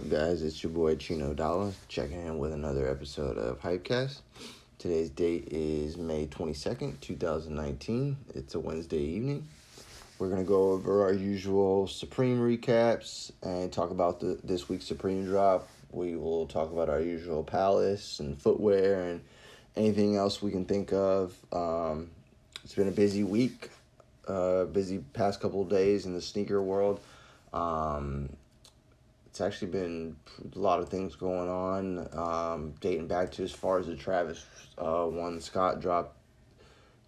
up, guys? It's your boy Chino Dollar checking in with another episode of Hypecast. Today's date is May 22nd, 2019. It's a Wednesday evening. We're going to go over our usual Supreme recaps and talk about the, this week's Supreme drop. We will talk about our usual Palace and footwear and anything else we can think of. Um, it's been a busy week, uh, busy past couple days in the sneaker world. Um, it's actually been a lot of things going on, um, dating back to as far as the Travis uh, one Scott drop,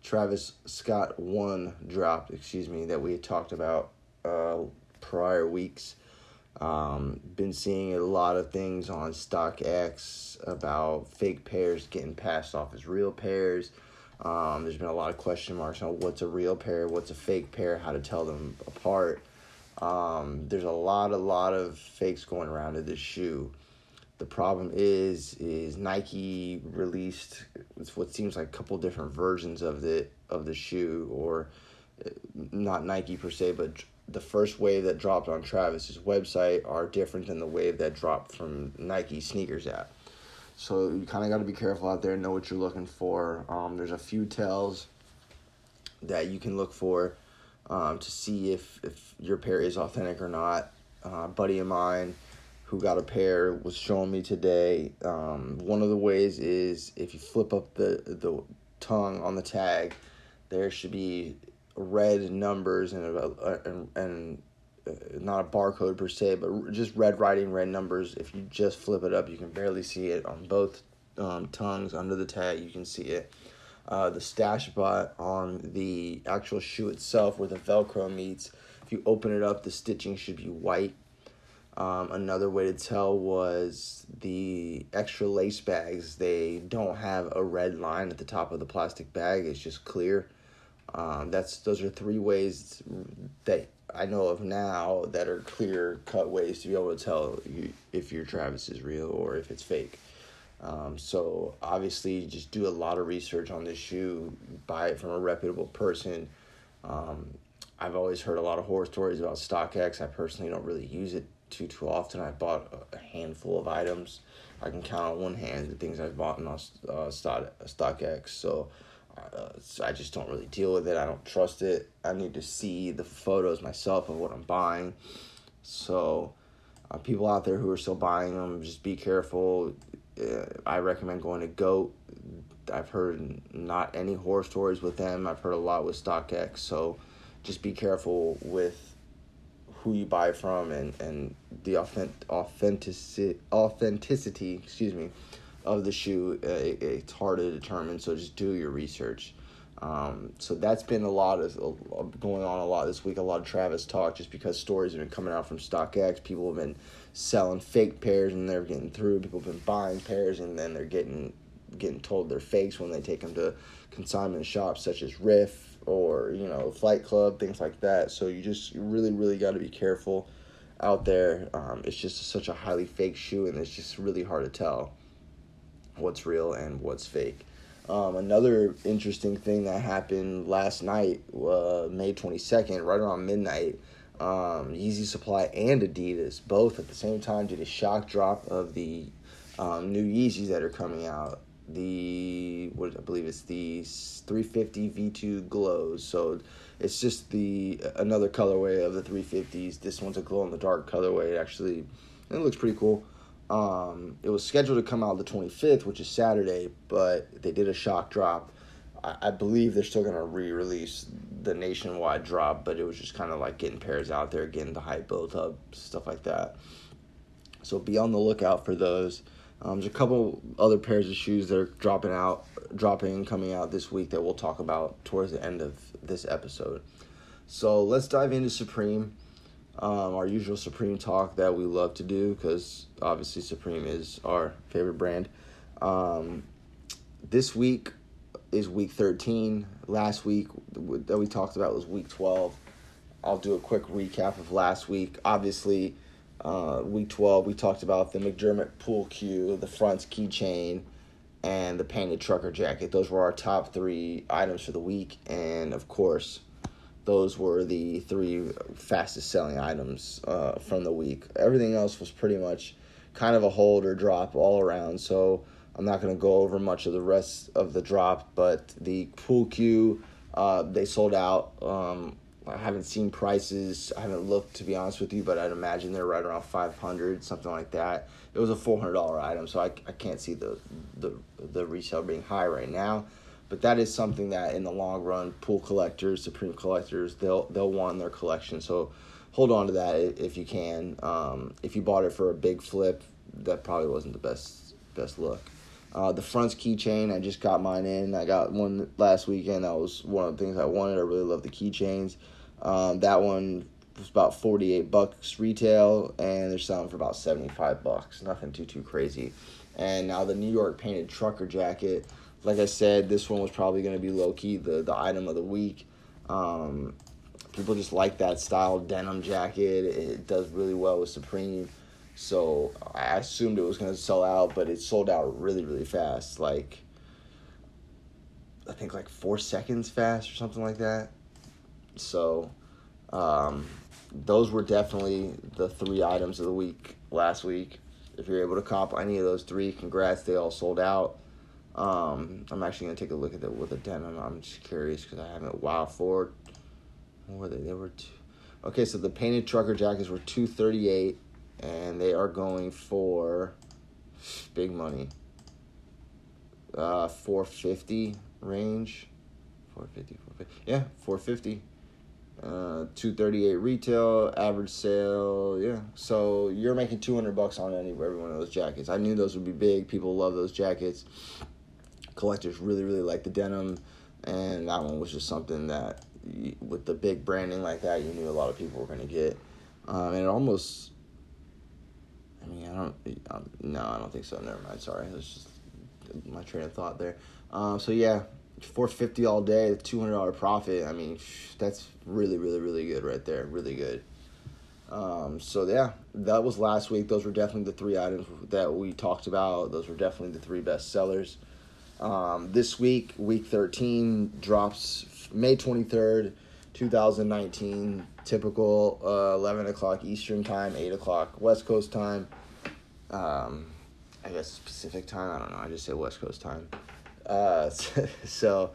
Travis Scott one dropped, excuse me, that we had talked about uh, prior weeks. Um, been seeing a lot of things on StockX about fake pairs getting passed off as real pairs. Um, there's been a lot of question marks on what's a real pair, what's a fake pair, how to tell them apart. Um, there's a lot, a lot of fakes going around of this shoe. The problem is, is Nike released what seems like a couple different versions of the of the shoe, or uh, not Nike per se, but the first wave that dropped on Travis's website are different than the wave that dropped from Nike sneakers app. So you kind of got to be careful out there, and know what you're looking for. Um, there's a few tells that you can look for um, to see if, if your pair is authentic or not. Uh, buddy of mine who got a pair was showing me today. Um, one of the ways is if you flip up the the tongue on the tag, there should be red numbers and a, and, and uh, not a barcode per se, but just red writing, red numbers. If you just flip it up, you can barely see it on both um, tongues under the tag. You can see it. Uh, the stash bot on the actual shoe itself, where the Velcro meets. If you open it up, the stitching should be white. Um, another way to tell was the extra lace bags. They don't have a red line at the top of the plastic bag. It's just clear. Um, that's those are three ways that I know of now that are clear cut ways to be able to tell you if your Travis is real or if it's fake. Um, so obviously, just do a lot of research on this shoe. Buy it from a reputable person. Um, I've always heard a lot of horror stories about StockX. I personally don't really use it too too often. I bought a handful of items. I can count on one hand the things I've bought on uh, Stock StockX. So. Uh, so I just don't really deal with it. I don't trust it. I need to see the photos myself of what I'm buying. So, uh, people out there who are still buying them, just be careful uh, I recommend going to Goat. I've heard not any horror stories with them. I've heard a lot with StockX. So just be careful with who you buy from and, and the authentic, authenticity, authenticity, excuse me, of the shoe. Uh, it, it's hard to determine. So just do your research. Um, so that's been a lot of uh, going on a lot this week. A lot of Travis talk just because stories have been coming out from StockX. People have been selling fake pairs and they're getting through. People have been buying pairs and then they're getting getting told they're fakes when they take them to consignment shops such as RIF or you know Flight Club, things like that. So you just really really got to be careful out there. Um, it's just such a highly fake shoe and it's just really hard to tell what's real and what's fake. Um, another interesting thing that happened last night, uh, May 22nd, right around midnight, um, Yeezy Supply and Adidas both at the same time did a shock drop of the um, new Yeezys that are coming out. The what I believe it's the 350 V2 glows. So it's just the another colorway of the 350s. This one's a glow in the dark colorway. It actually it looks pretty cool. Um, it was scheduled to come out the 25th, which is Saturday, but they did a shock drop. I, I believe they're still going to re release the nationwide drop, but it was just kind of like getting pairs out there, getting the hype built up, stuff like that. So be on the lookout for those. Um, there's a couple other pairs of shoes that are dropping out, dropping, coming out this week that we'll talk about towards the end of this episode. So let's dive into Supreme um, our usual Supreme talk that we love to do because obviously Supreme is our favorite brand. Um, this week is week 13. Last week that we talked about was week 12. I'll do a quick recap of last week. Obviously, uh, week 12, we talked about the McDermott pool cue, the front's keychain, and the painted trucker jacket. Those were our top three items for the week. And of course, those were the three fastest selling items uh, from the week. Everything else was pretty much kind of a hold or drop all around. So I'm not going to go over much of the rest of the drop, but the pool cue, uh, they sold out. Um, I haven't seen prices. I haven't looked to be honest with you, but I'd imagine they're right around 500, something like that. It was a $400 item, so I, I can't see the, the the resale being high right now. But that is something that in the long run, pool collectors, supreme collectors, they'll they'll want in their collection. So hold on to that if you can. Um, if you bought it for a big flip, that probably wasn't the best best look. Uh, the front's keychain, I just got mine in. I got one last weekend. That was one of the things I wanted. I really love the keychains. Um, that one was about 48 bucks retail, and they're selling for about 75 bucks. Nothing too, too crazy. And now the New York painted trucker jacket. Like I said, this one was probably going to be low key the, the item of the week. Um, people just like that style denim jacket. It does really well with Supreme. So I assumed it was going to sell out, but it sold out really, really fast. Like, I think like four seconds fast or something like that. So, um, those were definitely the three items of the week last week. If you're able to cop any of those three, congrats, they all sold out. Um, I'm actually gonna take a look at it with a denim. I'm just curious because I haven't wow for. What were they? They were two. Okay, so the painted trucker jackets were two thirty eight and they are going for big money. Uh, 450 range. 450, 450. Yeah, 450. Uh, 238 retail, average sale, yeah. So you're making 200 bucks on any every one of those jackets. I knew those would be big. People love those jackets. Collectors really, really like the denim, and that one was just something that, with the big branding like that, you knew a lot of people were to get. Um, and it almost I mean, I don't. Um, no, I don't think so. Never mind. Sorry, it was just my train of thought there. Um, so yeah, four fifty all day, two hundred dollar profit. I mean, that's really, really, really good right there. Really good. Um, so yeah, that was last week. Those were definitely the three items that we talked about. Those were definitely the three best sellers. Um, this week, week thirteen drops May twenty third, two thousand nineteen typical uh, 11 o'clock Eastern time, 8 o'clock West Coast time. Um, I guess Pacific time. I don't know. I just say West Coast time. Uh, so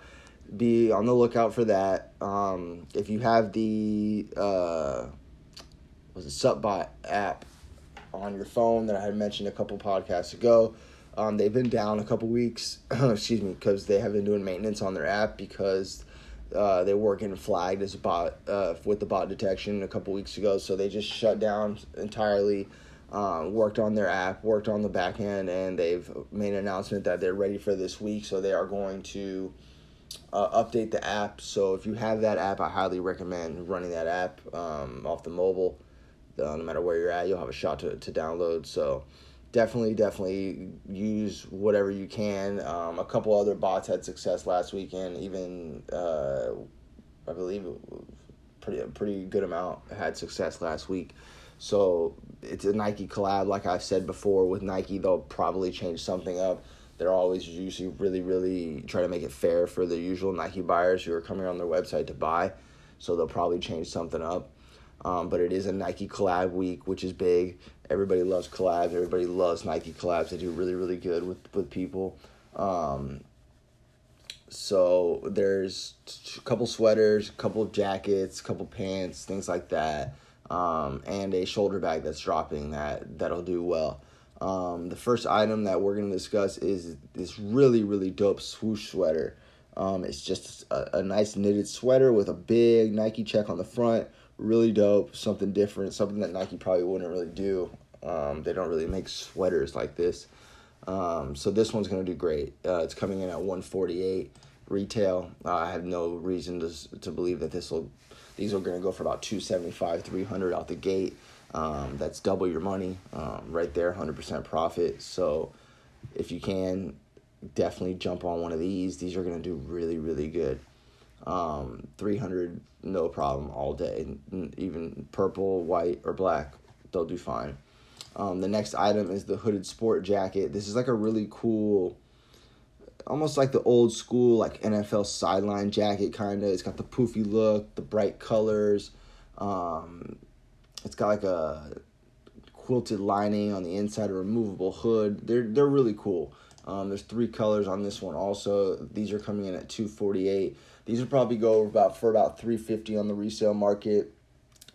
be on the lookout for that. Um, if you have the uh, was it Supbot app on your phone that I had mentioned a couple podcasts ago, um, they've been down a couple weeks. excuse me, because they have been doing maintenance on their app because uh, they were getting flagged as a bot uh, with the bot detection a couple weeks ago, so they just shut down entirely. Um, worked on their app, worked on the back end, and they've made an announcement that they're ready for this week. So they are going to uh, update the app. So if you have that app, I highly recommend running that app um, off the mobile. Uh, no matter where you're at, you'll have a shot to, to download. So definitely, definitely use whatever you can. Um, a couple other bots had success last weekend. Even uh, I believe pretty a pretty good amount had success last week. So it's a Nike collab, like I've said before. With Nike, they'll probably change something up. They're always usually really, really try to make it fair for the usual Nike buyers who are coming on their website to buy. So they'll probably change something up. Um, but it is a Nike collab week, which is big. Everybody loves collabs. Everybody loves Nike collabs. They do really, really good with with people. Um, so there's a couple sweaters, a couple jackets, a couple pants, things like that, um, and a shoulder bag that's dropping that that'll do well. Um, the first item that we're gonna discuss is this really, really dope swoosh sweater. Um, it's just a, a nice knitted sweater with a big Nike check on the front really dope, something different, something that Nike probably wouldn't really do. Um, they don't really make sweaters like this. Um, so this one's gonna do great. Uh, it's coming in at 148 retail. Uh, I have no reason to to believe that this will. These are gonna go for about 275, 300 out the gate. Um, that's double your money um, right there, 100% profit. So if you can, definitely jump on one of these. These are gonna do really, really good. Um, 300, no problem all day. Even purple, white, or black, they'll do fine. Um, the next item is the hooded sport jacket. This is like a really cool, almost like the old school like NFL sideline jacket kind of. It's got the poofy look, the bright colors. Um, it's got like a quilted lining on the inside, a removable hood. They're they're really cool. Um, there's three colors on this one also. These are coming in at 248. These would probably go about for about 350 on the resale market.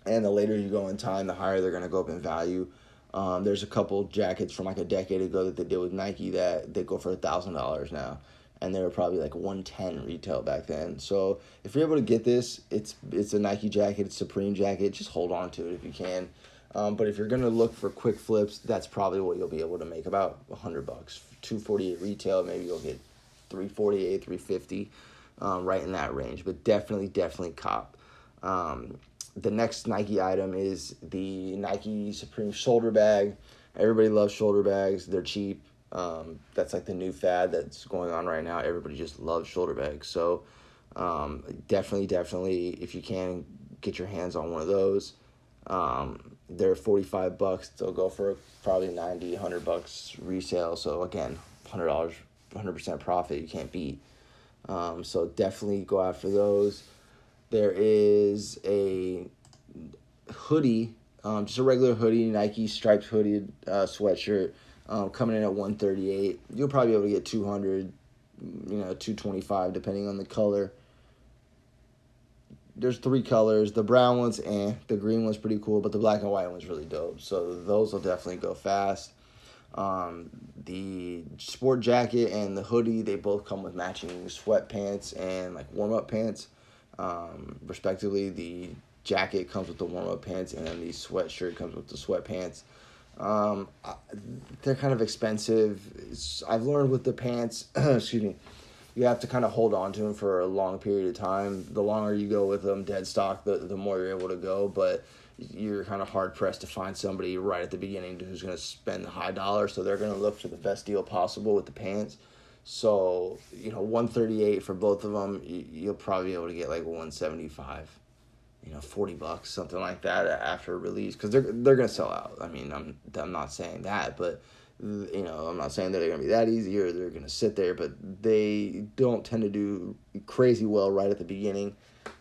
And the later you go in time, the higher they're gonna go up in value. Um, there's a couple jackets from like a decade ago that they did with Nike that they go for a thousand dollars now, and they were probably like one ten retail back then. So if you're able to get this, it's it's a Nike jacket, it's Supreme jacket. Just hold on to it if you can. Um, but if you're gonna look for quick flips, that's probably what you'll be able to make about hundred bucks. Two forty eight retail, maybe you'll get three forty eight, three fifty, um, right in that range. But definitely, definitely cop. Um, the next Nike item is the Nike Supreme shoulder bag. Everybody loves shoulder bags. They're cheap. Um, that's like the new fad that's going on right now. Everybody just loves shoulder bags. So um, definitely, definitely, if you can get your hands on one of those, um, they're 45 bucks. They'll go for probably 90, 100 bucks resale. So again, $100, 100% profit you can't beat. Um, so definitely go after those. There is a hoodie, um, just a regular hoodie, Nike striped hoodie uh, sweatshirt, um, coming in at 138. You'll probably be able to get 200, you know, 225 depending on the color. There's three colors. The brown one's eh, the green one's pretty cool, but the black and white one's really dope. So those will definitely go fast. Um, the sport jacket and the hoodie, they both come with matching sweatpants and like warm up pants um, respectively. The jacket comes with the warm up pants, and the sweatshirt comes with the sweatpants. Um, they're kind of expensive. It's, I've learned with the pants, excuse me, you have to kind of hold on to them for a long period of time. The longer you go with them dead stock, the, the more you're able to go. But you're kind of hard pressed to find somebody right at the beginning who's going to spend the high dollar. So they're going to look for the best deal possible with the pants. So you know, one thirty eight for both of them, you'll probably be able to get like one seventy five, you know, forty bucks, something like that after release, because they're they're gonna sell out. I mean, I'm I'm not saying that, but you know, I'm not saying that they're gonna be that easy or they're gonna sit there, but they don't tend to do crazy well right at the beginning,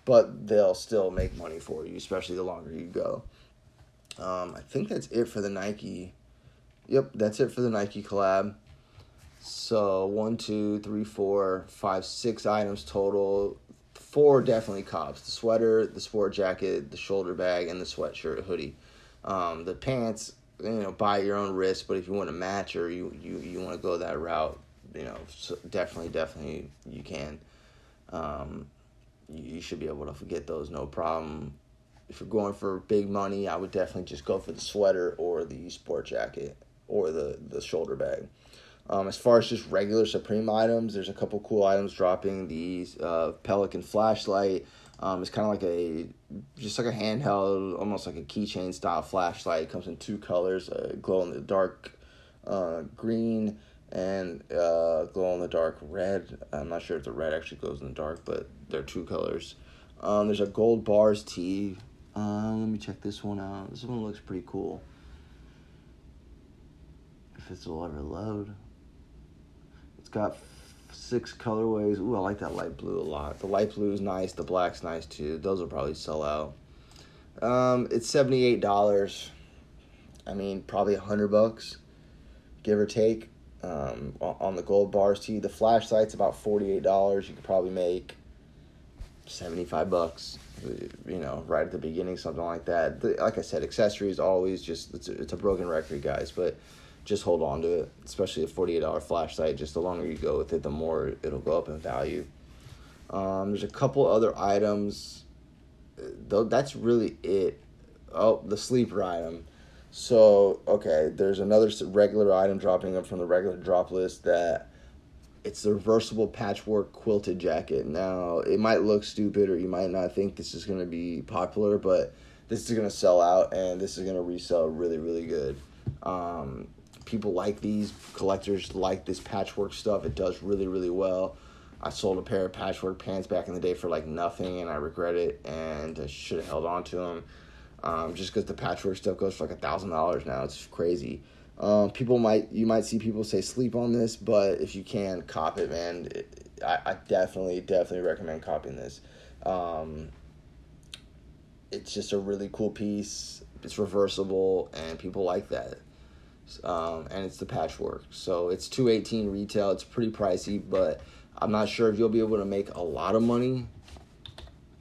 but they'll still make money for you, especially the longer you go. Um, I think that's it for the Nike. Yep, that's it for the Nike collab. So one, two, three, four, five, six items total. Four definitely cops: the sweater, the sport jacket, the shoulder bag, and the sweatshirt hoodie. Um, the pants, you know, buy your own risk. But if you want to match or you you, you want to go that route, you know, so definitely, definitely you can. Um, you, you should be able to get those no problem. If you're going for big money, I would definitely just go for the sweater or the sport jacket or the the shoulder bag. Um, as far as just regular Supreme items, there's a couple cool items dropping. these uh, Pelican flashlight. Um, it's kind of like a just like a handheld, almost like a keychain style flashlight. It comes in two colors: uh, glow in the dark uh, green and uh, glow in the dark red. I'm not sure if the red actually glows in the dark, but they're two colors. Um, there's a gold bars tee. Uh, let me check this one out. This one looks pretty cool. If this will ever load It's got six colorways. Ooh, I like that light blue a lot. The light blue is nice. The black's nice too. Those will probably sell out. Um, it's seventy eight dollars. I mean, probably a hundred bucks, give or take. Um, on the gold bars tee, the flashlight's about forty eight dollars. You could probably make seventy five bucks. You know, right at the beginning, something like that. The, like I said, accessories always just it's a, it's a broken record, guys. But just hold on to it, especially a $48 flashlight. Just the longer you go with it, the more it'll go up in value. Um, there's a couple other items, though that's really it. Oh, the sleeper item. So, okay, there's another regular item dropping up from the regular drop list that it's the reversible patchwork quilted jacket. Now, it might look stupid or you might not think this is going to be popular, but this is going to sell out and this is going to resell really, really good. Um, people like these collectors like this patchwork stuff. It does really really well. I sold a pair of patchwork pants back in the day for like nothing and i regret it and i should have held on to them um, just because the patchwork stuff goes for like a thousand dollars now. It's crazy. Um, people might you might see people say sleep on this but if you can cop it man. It, I, I definitely definitely recommend copying this. Um, it's just a really cool piece. It's reversible, and people like that. Um, and it's the patchwork. So it's two eighteen retail. It's pretty pricey, but I'm not sure if you'll be able to make a lot of money.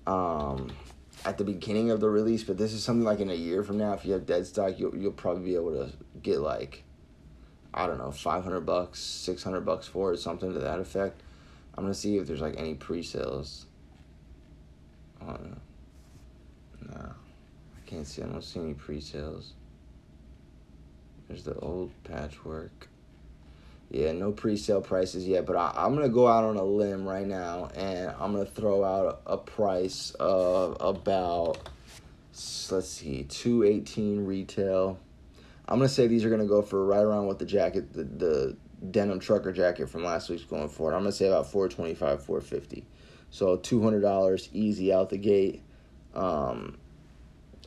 Um, at the beginning of the release, but this is something like in a year from now. If you have dead stock, you'll you'll probably be able to get like, I don't know, five hundred bucks, six hundred bucks for it, something to that effect. I'm gonna see if there's like any pre-sales. Oh no, no, I can't see. I don't see any pre-sales. There's the old patchwork. Yeah, no pre-sale prices yet, but I, am gonna go out on a limb right now, and I'm gonna throw out a, a price of about let's see, two eighteen retail. I'm gonna say these are gonna go for right around what the jacket, the, the denim trucker jacket from last week's going for. I'm gonna say about four twenty five, four fifty. So two hundred dollars easy out the gate. Um,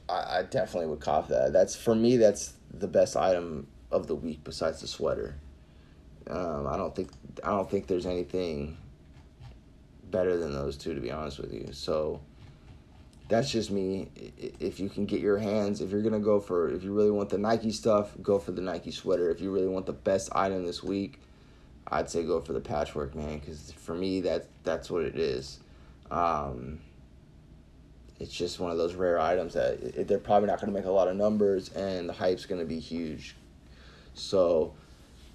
I, I definitely would cop that. That's for me. That's the best item of the week besides the sweater. Um, I don't think I don't think there's anything better than those two to be honest with you. So that's just me. If you can get your hands, if you're gonna go for, if you really want the Nike stuff, go for the Nike sweater. If you really want the best item this week, I'd say go for the patchwork, man. Because for me, that that's what it is. Um, it's just one of those rare items that it, they're probably not gonna make a lot of numbers, and the hype's gonna be huge. So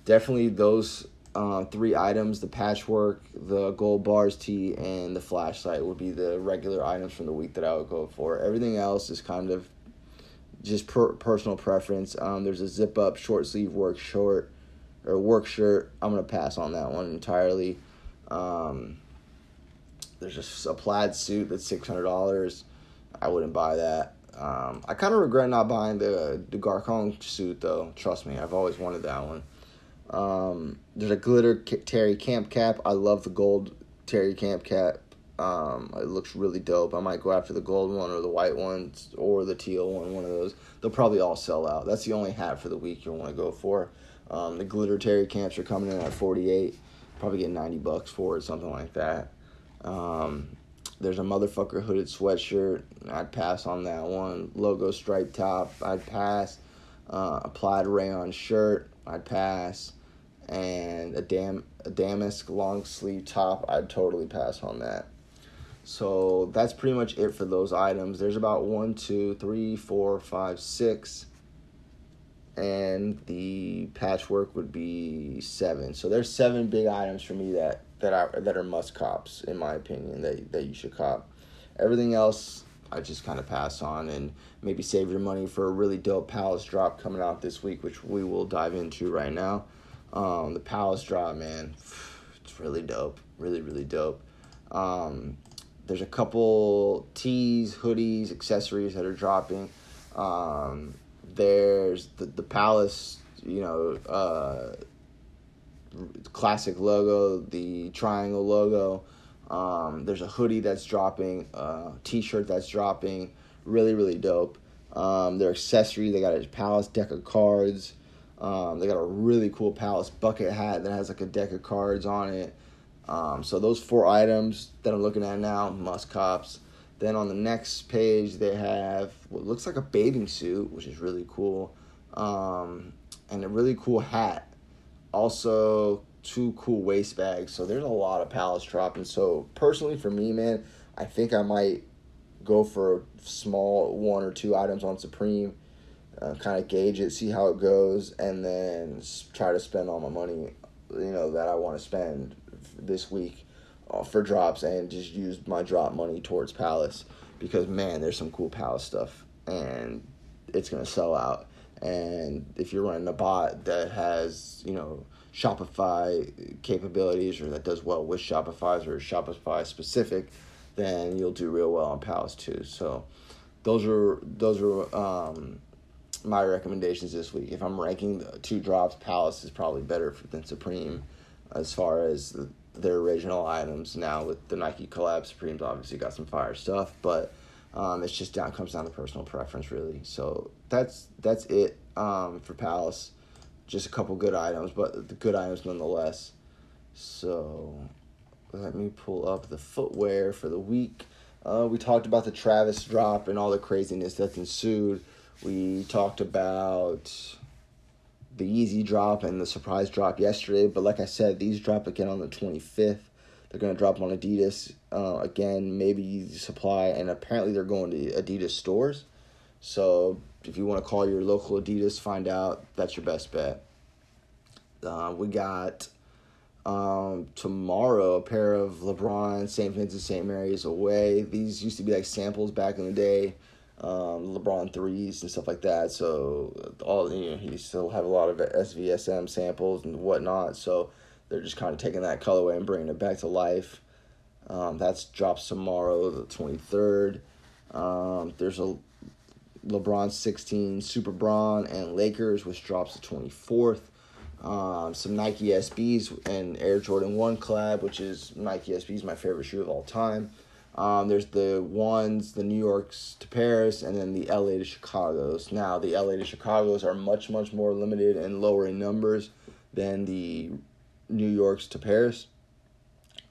definitely those uh, three items the patchwork, the gold bars tee, and the flashlight would be the regular items from the week that I would go for. Everything else is kind of just per- personal preference. Um, there's a zip up short sleeve work short or work shirt. I'm gonna pass on that one entirely. Um, there's a, a plaid suit that's six hundred dollars. I wouldn't buy that. Um, I kind of regret not buying the the Garcon suit though. Trust me, I've always wanted that one. Um, there's a glitter Terry Camp cap. I love the gold Terry Camp cap. Um, it looks really dope. I might go after the gold one or the white one or the teal one. One of those. They'll probably all sell out. That's the only hat for the week you'll want to go for. Um, the glitter Terry Camps are coming in at 48. Probably get 90 bucks for it, something like that. Um, there's a motherfucker hooded sweatshirt. I'd pass on that one. Logo striped top. I'd pass. Uh, a plaid rayon shirt. I'd pass and a dam a damask long sleeve top, I'd totally pass on that. So that's pretty much it for those items. There's about one, two, three, four, five, six, and the patchwork would be seven. So there's seven big items for me that that are that are must cops in my opinion that that you should cop. Everything else I just kind of pass on and maybe save your money for a really dope Palace drop coming out this week, which we will dive into right now. Um, the Palace drop, man, it's really dope. Really, really dope. Um, there's a couple tees, hoodies, accessories that are dropping. Um, there's the, the Palace, you know, uh, classic logo, the triangle logo. Um, there's a hoodie that's dropping, a t-shirt that's dropping. Really, really dope. Um, their accessory, they got a Palace deck of cards. Um, they got a really cool Palace bucket hat that has like a deck of cards on it. Um, so those four items that I'm looking at now, must cops. Then on the next page, they have what looks like a bathing suit, which is really cool, um, and a really cool hat. Also, two cool waist bags. So there's a lot of Palace dropping. So personally, for me, man, I think I might go for a small one or two items on Supreme uh, kind of gauge it, see how it goes, and then try to spend all my money, you know, that I want to spend this week uh, for drops, and just use my drop money towards Palace because man, there's some cool Palace stuff, and it's gonna sell out. And if you're running a bot that has, you know, Shopify capabilities or that does well with Shopify's or Shopify specific, then you'll do real well on Palace too. So those are those are um, my recommendations this week. If I'm ranking the two drops, Palace is probably better than Supreme as far as the, their original items. Now with the Nike collab, Supreme's obviously got some fire stuff, but um, it's just down comes down to personal preference really. So that's that's it um, for Palace. Just a couple good items, but the good items nonetheless. So let me pull up the footwear for the week. Uh, we talked about the Travis drop and all the craziness that's ensued We talked about the Yeezy drop and the surprise drop yesterday, but like I said, these drop again on the 25th. They're going to drop them on Adidas uh, again, maybe Supply, and apparently they're going to Adidas stores. So if you want to call your local Adidas, find out. That's your best bet. Uh, we got um, tomorrow a pair of LeBron St. Vincent St. Mary's away. These used to be like samples back in the day, um, LeBron threes and stuff like that. So all you know, he still have a lot of SVSM samples and whatnot. So they're just kind of taking that colorway and bringing it back to life. Um, that's drops tomorrow, the twenty third. Um, there's a LeBron 16 Super Bron and Lakers, which drops the 24th. Um, some Nike SBs and Air Jordan 1 collab, which is Nike SBs, my favorite shoe of all time. Um, there's the ones, the New York's to Paris, and then the LA to Chicago's. Now, the LA to Chicago's are much, much more limited and lower in numbers than the New York's to Paris.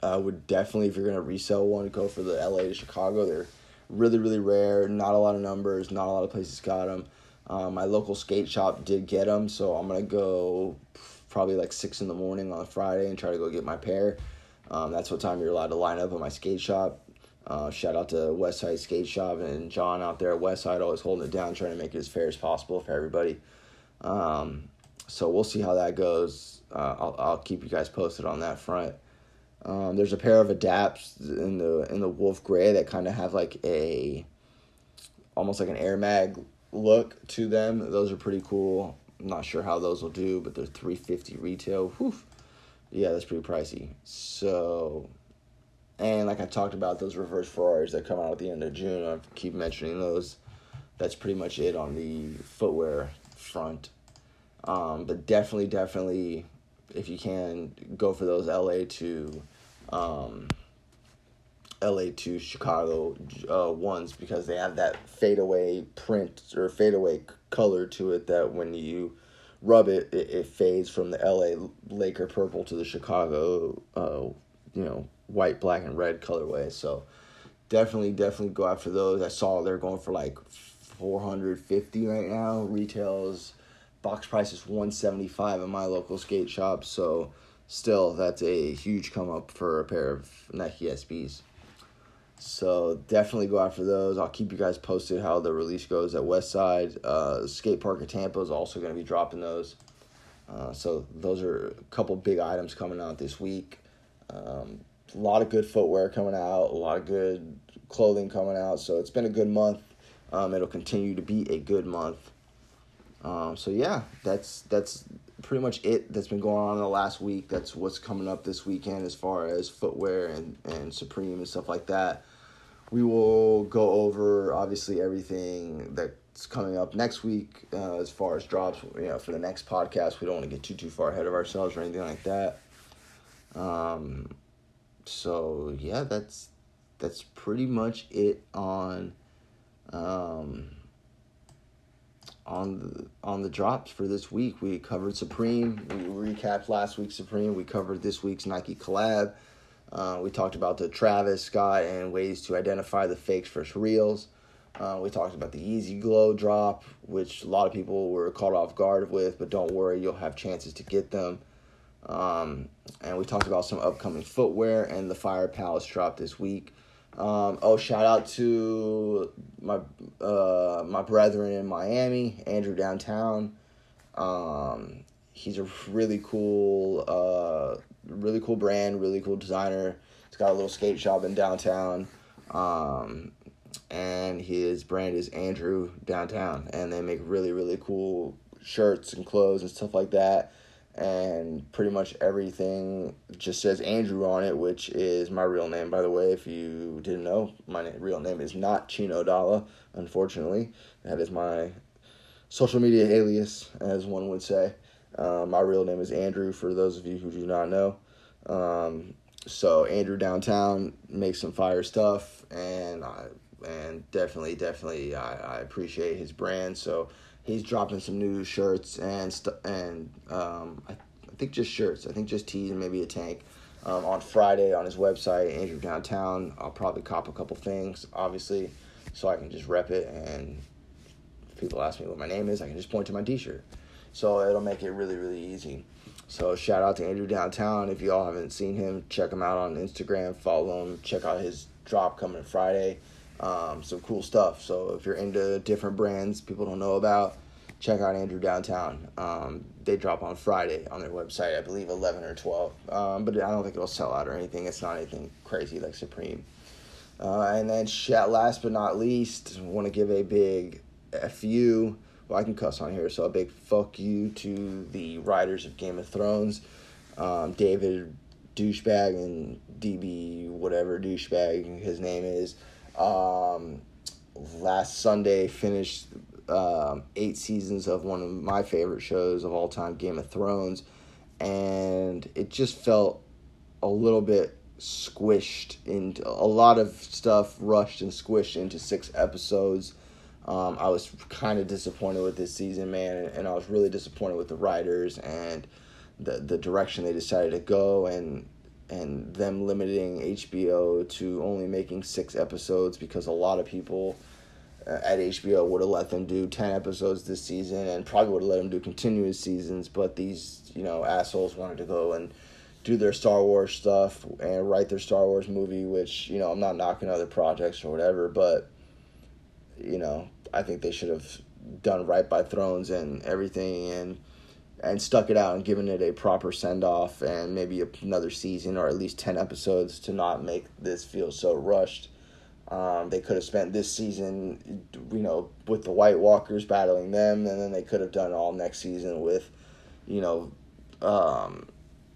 I would definitely, if you're to resell one, go for the LA to Chicago. They're really really rare. Not a lot of numbers. Not a lot of places got them. Um, my local skate shop did get them, so I'm gonna go probably like six in the morning on a Friday and try to go get my pair. Um, that's what time you're allowed to line up at my skate shop. Uh, shout out to Westside Skate Shop and John out there at Westside, always holding it down, trying to make it as fair as possible for everybody. Um, so we'll see how that goes. Uh, I'll, I'll keep you guys posted on that front. Um, there's a pair of adapts in the in the wolf gray that kind of have like a almost like an air mag look to them. Those are pretty cool. I'm not sure how those will do, but they're 350 retail. Whew. Yeah, that's pretty pricey. So and like I talked about those reverse Ferraris that come out at the end of June, I keep mentioning those. That's pretty much it on the footwear front. Um, but definitely, definitely, if you can, go for those LA to um, LA to Chicago uh, ones because they have that fadeaway print or fadeaway color to it that when you rub it, it, it fades from the LA Laker purple to the Chicago, uh, you know, white, black, and red colorway. So definitely, definitely go after those. I saw they're going for like 450 right now. Retails box price is 175 in my local skate shop. So still, that's a huge come up for a pair of Nike SBs. So definitely go after those. I'll keep you guys posted how the release goes at Westside. Uh, Skate Park at Tampa is also going to be dropping those. Uh, so those are a couple big items coming out this week. Um, a lot of good footwear coming out, a lot of good clothing coming out. So it's been a good month. Um, it'll continue to be a good month. Um, so yeah, that's that's pretty much it that's been going on in the last week. That's what's coming up this weekend as far as footwear and, and Supreme and stuff like that. We will go over obviously everything that's coming up next week uh, as far as drops. You know, for the next podcast, we don't want to get too too far ahead of ourselves or anything like that. Um, so yeah, that's that's pretty much it on um on the on the drops for this week. We covered Supreme. We recapped last week's Supreme. We covered this week's Nike collab. Uh, we talked about the Travis Scott and ways to identify the fakes versus reals. Uh, we talked about the Yeezy Glow drop, which a lot of people were caught off guard with, but don't worry, you'll have chances to get them. Um, and we talked about some upcoming footwear and the Fire Palace drop this week. Um, oh, shout out to my uh, my brethren in Miami, Andrew downtown. Um, he's a really cool, uh, really cool brand, really cool designer. He's got a little skate shop in downtown, um, and his brand is Andrew Downtown, and they make really really cool shirts and clothes and stuff like that and pretty much everything just says Andrew on it, which is my real name, by the way. If you didn't know, my real name is not Chino Dalla, unfortunately. That is my social media alias, as one would say. Um, my real name is Andrew, for those of you who do not know. Um, so Andrew downtown makes some fire stuff, and I and definitely, definitely, I, I appreciate his brand. So he's dropping some new shirts and st- and um, I, I think just shirts. I think just tees and maybe a tank. Um, on Friday on his website, Andrew Downtown. I'll probably cop a couple things, obviously, so I can just rep it and people ask me what my name is, I can just point to my T-shirt. So it'll make it really really easy. So shout out to Andrew Downtown. If y'all haven't seen him, check him out on Instagram. Follow him. Check out his drop coming Friday. Um, some cool stuff. So if you're into different brands people don't know about, check out Andrew Downtown. Um, they drop on Friday on their website, I believe 11 or 12. Um, but I don't think it'll sell out or anything. It's not anything crazy like Supreme. Uh, and then, last but not least, want to give a big FU well, I can cuss on here, so a big fuck you to the writers of Game of Thrones, um, David douchebag and DB whatever douchebag his name is. Um, last Sunday finished um, eight seasons of one of my favorite shows of all time, Game of Thrones, and it just felt a little bit squished into a lot of stuff rushed and squished into six episodes. Um, I was kind of disappointed with this season, man, and I was really disappointed with the writers and the the direction they decided to go, and and them limiting HBO to only making six episodes because a lot of people uh, at HBO would have let them do ten episodes this season and probably would have let them do continuous seasons, but these you know assholes wanted to go and do their Star Wars stuff and write their Star Wars movie, which you know I'm not knocking other projects or whatever, but you know I think they should have done right by Thrones and everything and and stuck it out and given it a proper send off and maybe another season or at least 10 episodes to not make this feel so rushed. Um, they could have spent this season, you know, with the White Walkers battling them, and then they could have done all next season with, you know, um,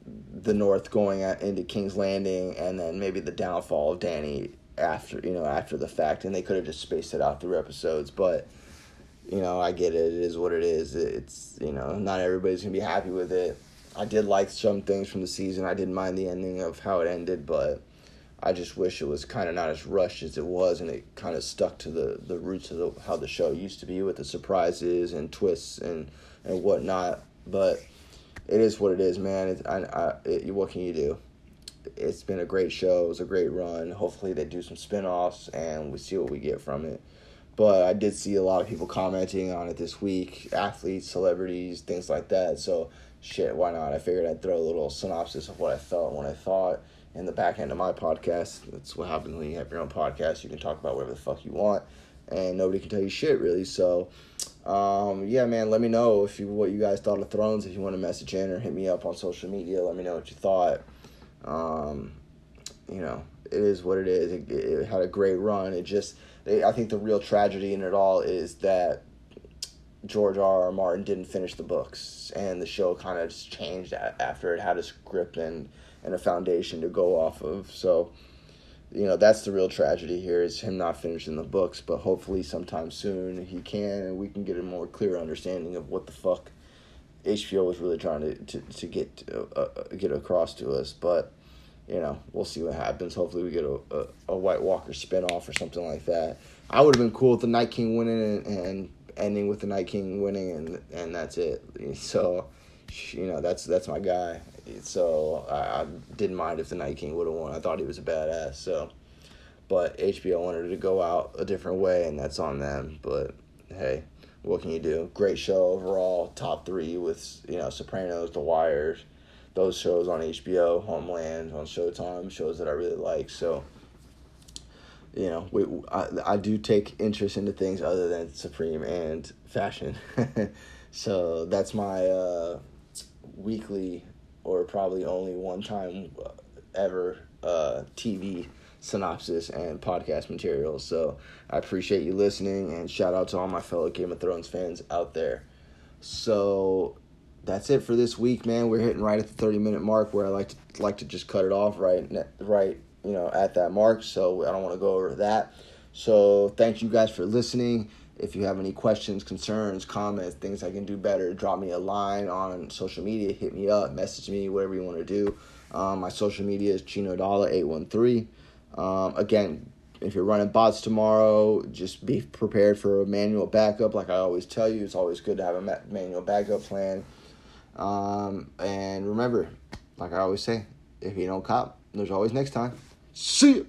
the North going at, into King's Landing, and then maybe the downfall of Dany after you know after the fact, and they could have just spaced it out through episodes. But you know, I get it. It is what it is. It's you know, not everybody's gonna be happy with it. I did like some things from the season. I didn't mind the ending of how it ended, but I just wish it was kind of not as rushed as it was, and it kind of stuck to the the roots of the, how the show used to be with the surprises and twists and and whatnot. But it is what it is, man. It, I, I, it, what can you do? it's been a great show. It was a great run. Hopefully they do some spin-offs and we see what we get from it. But I did see a lot of people commenting on it this week, athletes, celebrities, things like that. So shit, why not? I figured I'd throw a little synopsis of what I felt when I thought in the back end of my podcast. That's what happens when you have your own podcast. You can talk about whatever the fuck you want and nobody can tell you shit really. So um, yeah, man, let me know if you what you guys thought of Thrones. If you want to message in or hit me up on social media, let me know what you thought. Um, you know, it is what it is. It, it had a great run. It just, they, I think the real tragedy in it all is that George R. R. Martin didn't finish the books, and the show kind of just changed after it had a script and and a foundation to go off of. So, you know, that's the real tragedy here is him not finishing the books. But hopefully, sometime soon he can, and we can get a more clear understanding of what the fuck HBO was really trying to to, to get uh, uh, get across to us, but you know we'll see what happens. Hopefully, we get a, a, a White Walker spinoff or something like that. I would have been cool with the Night King winning and, and ending with the Night King winning, and and that's it. So, you know that's that's my guy. So I, I didn't mind if the Night King would have won. I thought he was a badass. So, but HBO wanted to go out a different way, and that's on them. But hey what can you do? Great show overall, top three with you know Sopranos, The Wire, those shows on HBO, Homeland on Showtime, shows that I really like. So, you know, we I, I do take interest into things other than Supreme and fashion. so that's my uh, weekly or probably only one time ever uh, TV synopsis and podcast materials. So I appreciate you listening and shout out to all my fellow Game of Thrones fans out there. So that's it for this week, man. We're hitting right at the 30 minute mark where I like to like to just cut it off right right, you know, at that mark. So I don't want to go over that. So thank you guys for listening. If you have any questions, concerns, comments, things I can do better, drop me a line on social media, hit me up, message me, whatever you want to do. Um, my social media is Chino Dollar 813. Um, again, if you're running bots tomorrow, just be prepared for a manual backup. Like I always tell you, it's always good to have a ma- manual backup plan. Um, and remember, like I always say, if you don't cop, there's always next time. See you.